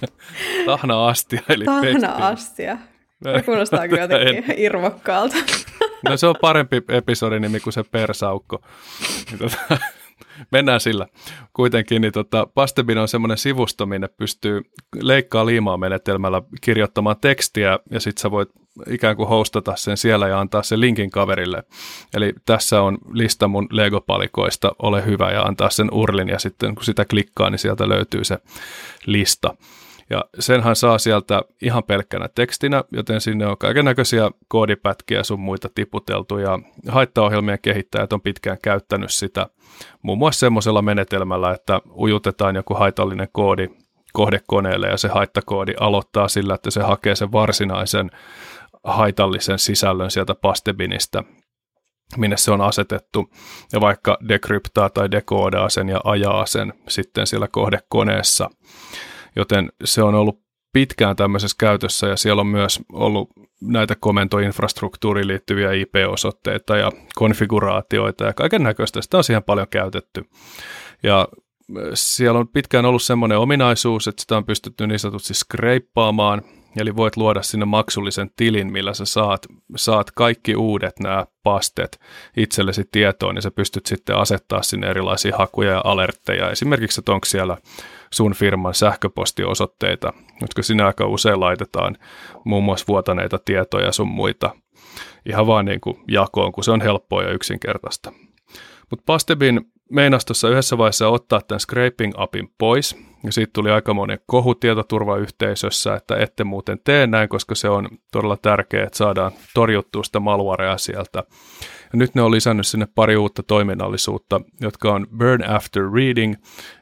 Tahna astia. Eli Tahna astia. Kuulostaa kyllä jotenkin irvokkaalta. No se on parempi episodinimi kuin se persaukko. Niin tota, mennään sillä. Kuitenkin niin tota, Pastebin on semmoinen sivusto, minne pystyy leikkaa liimaa menetelmällä kirjoittamaan tekstiä ja sitten sä voit ikään kuin hostata sen siellä ja antaa sen linkin kaverille. Eli tässä on lista mun Lego-palikoista, ole hyvä ja antaa sen urlin ja sitten kun sitä klikkaa, niin sieltä löytyy se lista. Ja senhän saa sieltä ihan pelkkänä tekstinä, joten sinne on kaiken näköisiä koodipätkiä sun muita tiputeltu ja haittaohjelmien kehittäjät on pitkään käyttänyt sitä muun muassa semmoisella menetelmällä, että ujutetaan joku haitallinen koodi kohdekoneelle ja se haittakoodi aloittaa sillä, että se hakee sen varsinaisen haitallisen sisällön sieltä pastebinistä, minne se on asetettu, ja vaikka dekryptaa tai dekoodaa sen ja ajaa sen sitten siellä kohdekoneessa joten se on ollut pitkään tämmöisessä käytössä ja siellä on myös ollut näitä komentoinfrastruktuuriin liittyviä IP-osoitteita ja konfiguraatioita ja kaiken näköistä. Sitä on siihen paljon käytetty. Ja siellä on pitkään ollut semmoinen ominaisuus, että sitä on pystytty niin sanotusti skreippaamaan, eli voit luoda sinne maksullisen tilin, millä sä saat, saat kaikki uudet nämä pastet itsellesi tietoon, ja sä pystyt sitten asettaa sinne erilaisia hakuja ja alertteja. Esimerkiksi, että onko siellä sun firman sähköpostiosoitteita, jotka sinä aika usein laitetaan muun muassa vuotaneita tietoja sun muita ihan vaan niin kuin jakoon, kun se on helppoa ja yksinkertaista. Mutta Pastebin meinasi tuossa yhdessä vaiheessa ottaa tämän scraping-appin pois, ja siitä tuli aika monen kohu tietoturvayhteisössä, että ette muuten tee näin, koska se on todella tärkeää, että saadaan torjuttua sitä malwarea sieltä. Ja nyt ne on lisännyt sinne pari uutta toiminnallisuutta, jotka on Burn After Reading,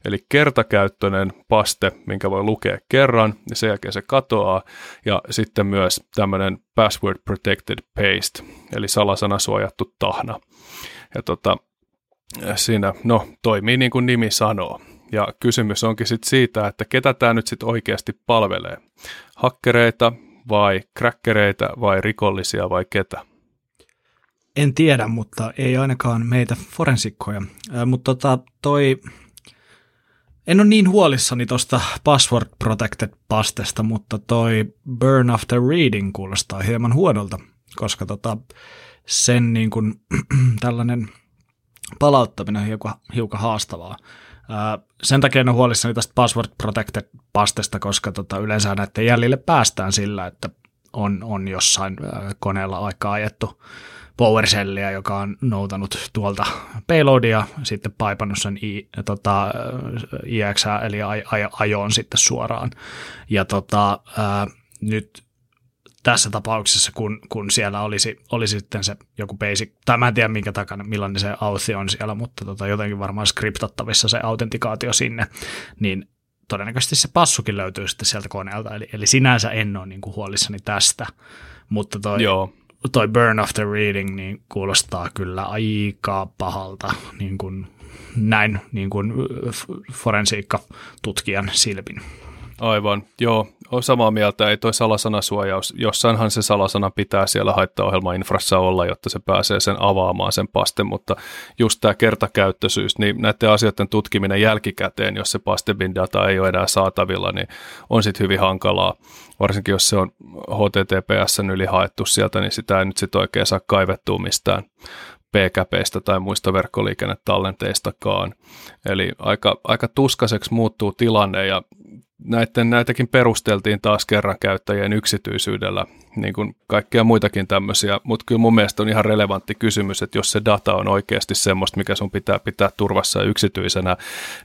eli kertakäyttöinen paste, minkä voi lukea kerran, ja sen jälkeen se katoaa, ja sitten myös tämmöinen Password Protected Paste, eli salasanasuojattu tahna. Ja tota, siinä, no, toimii niin kuin nimi sanoo. Ja kysymys onkin sitten siitä, että ketä tämä nyt sitten oikeasti palvelee. Hakkereita vai kräkkereitä vai rikollisia vai ketä? En tiedä, mutta ei ainakaan meitä forensikkoja. Äh, mutta tota, toi, en ole niin huolissani tuosta password protected pastesta, mutta toi burn after reading kuulostaa hieman huonolta, koska tota, sen niin kun, tällainen palauttaminen on hiukan, hiukan haastavaa. Ää, sen takia en ole huolissani tästä password protected pastesta, koska tota, yleensä näiden jäljille päästään sillä, että on, on jossain ää, koneella aika ajettu PowerShellia, joka on noutanut tuolta payloadia, sitten paipannut sen I, tota, IX, eli ajoon sitten suoraan. Ja tota, ää, nyt tässä tapauksessa, kun, kun siellä olisi, olisi sitten se joku basic, tai mä en tiedä minkä takana, millainen se authi on siellä, mutta tota, jotenkin varmaan skriptattavissa se autentikaatio sinne, niin todennäköisesti se passukin löytyy sitten sieltä koneelta, eli, eli sinänsä en ole niin kuin huolissani tästä, mutta toi, Joo. toi burn after reading niin kuulostaa kyllä aika pahalta niin kuin näin niin kuin forensiikka-tutkijan silpin. Aivan, joo, on samaa mieltä, ei toi salasanasuojaus, jossainhan se salasana pitää siellä haittaohjelmainfrassa olla, jotta se pääsee sen avaamaan sen paste, mutta just tämä kertakäyttöisyys, niin näiden asioiden tutkiminen jälkikäteen, jos se pastebin data ei ole enää saatavilla, niin on sitten hyvin hankalaa, varsinkin jos se on HTTPSn yli haettu sieltä, niin sitä ei nyt sitten oikein saa kaivettua mistään PKPistä tai muista verkkoliikennetallenteistakaan. Eli aika, aika tuskaseksi muuttuu tilanne ja näiden, näitäkin perusteltiin taas kerran käyttäjien yksityisyydellä, niin kuin kaikkia muitakin tämmöisiä, mutta kyllä mun mielestä on ihan relevantti kysymys, että jos se data on oikeasti semmoista, mikä sun pitää pitää turvassa ja yksityisenä,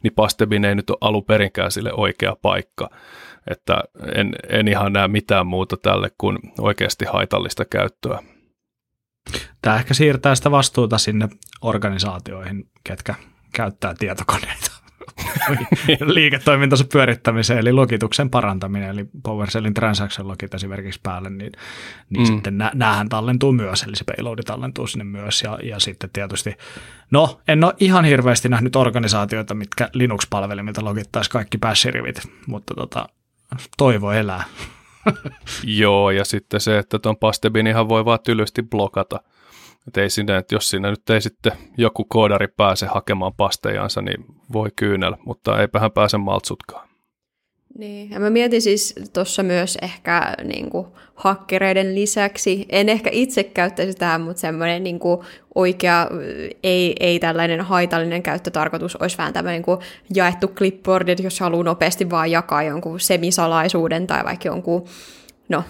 niin Pastebin ei nyt ole alun perinkään sille oikea paikka. Että en, en ihan näe mitään muuta tälle kuin oikeasti haitallista käyttöä. Tämä ehkä siirtää sitä vastuuta sinne organisaatioihin, ketkä käyttää tietokoneita. liiketoimintansa pyörittämiseen, eli logituksen parantaminen, eli PowerShellin transaction logit esimerkiksi päälle, niin, niin mm. sitten nä, näähän tallentuu myös, eli se payload tallentuu sinne myös, ja, ja sitten tietysti, no en ole ihan hirveästi nähnyt organisaatioita, mitkä Linux-palvelimilta logittaisi kaikki bash-rivit, mutta tota, toivo elää. Joo, ja sitten se, että tuon pastebin ihan voi vaan tylysti blokata – että ei sinne, että jos siinä nyt ei sitten joku koodari pääse hakemaan pastejansa, niin voi kyynellä, mutta eipä hän pääse maltsutkaan. Niin, ja mä mietin siis tuossa myös ehkä niin kuin, hakkereiden lisäksi, en ehkä itse käyttäisi tähän, mutta semmoinen niin kuin, oikea, ei, ei tällainen haitallinen käyttötarkoitus olisi vähän tämmöinen niin jaettu clipboard, jos haluaa nopeasti vaan jakaa jonkun semisalaisuuden tai vaikka jonkun, no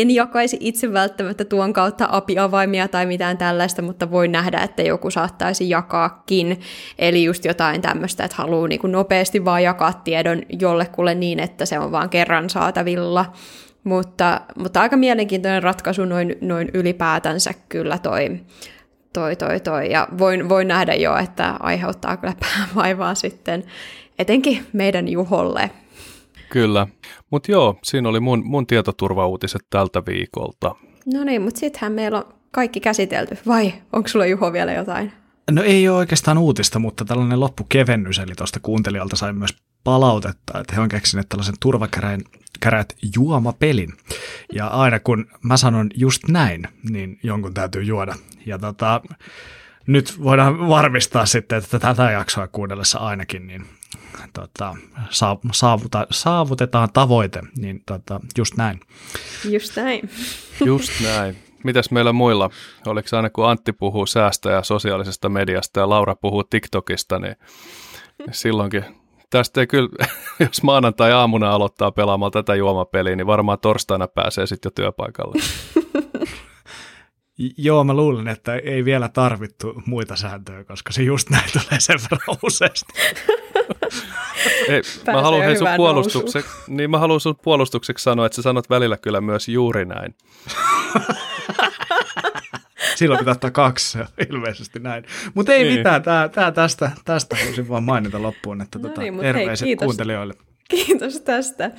en jakaisi itse välttämättä tuon kautta API-avaimia tai mitään tällaista, mutta voi nähdä, että joku saattaisi jakaakin. Eli just jotain tämmöistä, että haluaa niin nopeasti vaan jakaa tiedon jollekulle niin, että se on vaan kerran saatavilla. Mutta, mutta aika mielenkiintoinen ratkaisu noin, noin ylipäätänsä kyllä toi, toi, toi, toi. Ja voin, voin nähdä jo, että aiheuttaa kyllä vaivaa sitten etenkin meidän Juholle. Kyllä, mutta joo, siinä oli mun, mun tietoturvauutiset tältä viikolta. No niin, mutta sittenhän meillä on kaikki käsitelty, vai onko sulla Juho vielä jotain? No ei ole oikeastaan uutista, mutta tällainen loppukevennys, eli tuosta kuuntelijalta sai myös palautetta, että he on keksineet tällaisen turvakärät juomapelin. Ja aina kun mä sanon just näin, niin jonkun täytyy juoda. Ja tota, nyt voidaan varmistaa sitten, että tätä jaksoa kuunnellessa ainakin, niin tota, saavuta, saavutetaan tavoite, niin tota, just näin. Just näin. Just näin. Mitäs meillä muilla? Oliko aina kun Antti puhuu säästä ja sosiaalisesta mediasta ja Laura puhuu TikTokista, niin silloinkin tästä ei kyllä, jos maanantai-aamuna aloittaa pelaamaan tätä juomapeliä, niin varmaan torstaina pääsee sitten jo työpaikalle. Joo, mä luulen, että ei vielä tarvittu muita sääntöjä, koska se just näin tulee sen verran useasti. Ei, mä haluan sun puolustukseksi, niin mä haluan sun puolustukseksi sanoa, että sä sanot välillä kyllä myös juuri näin. Silloin pitää ottaa kaksi, ilmeisesti näin. Mutta ei niin. mitään, tää, tää tästä, tästä haluaisin vaan mainita loppuun, että no tota, niin, terveiset hei, kuuntelijoille. Kiitos tästä.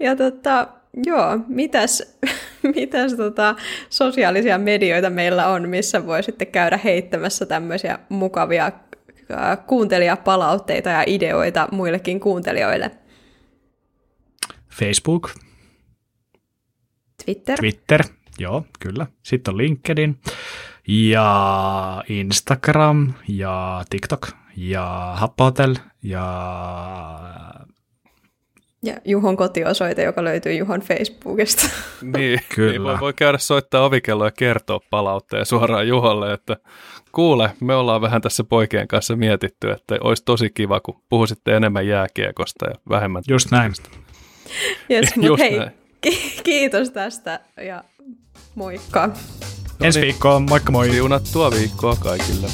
Ja tota, joo, mitäs, mitäs tota, sosiaalisia medioita meillä on, missä voi sitten käydä heittämässä tämmöisiä mukavia kuuntelijapalautteita ja ideoita muillekin kuuntelijoille? Facebook. Twitter. Twitter, joo, kyllä. Sitten on LinkedIn ja Instagram ja TikTok ja Happotel ja... Ja Juhon kotiosoite, joka löytyy Juhon Facebookista. Niin, Kyllä. niin voi, voi käydä soittaa ovikelloa ja kertoa palautteen suoraan Juholle, että kuule, me ollaan vähän tässä poikien kanssa mietitty, että olisi tosi kiva, kun puhuisitte enemmän jääkiekosta ja vähemmän. Just näin. Yes, Just hei, näin. ki- kiitos tästä ja moikka. Ensi viikkoon, moikka moi! Siunattua viikkoa kaikille.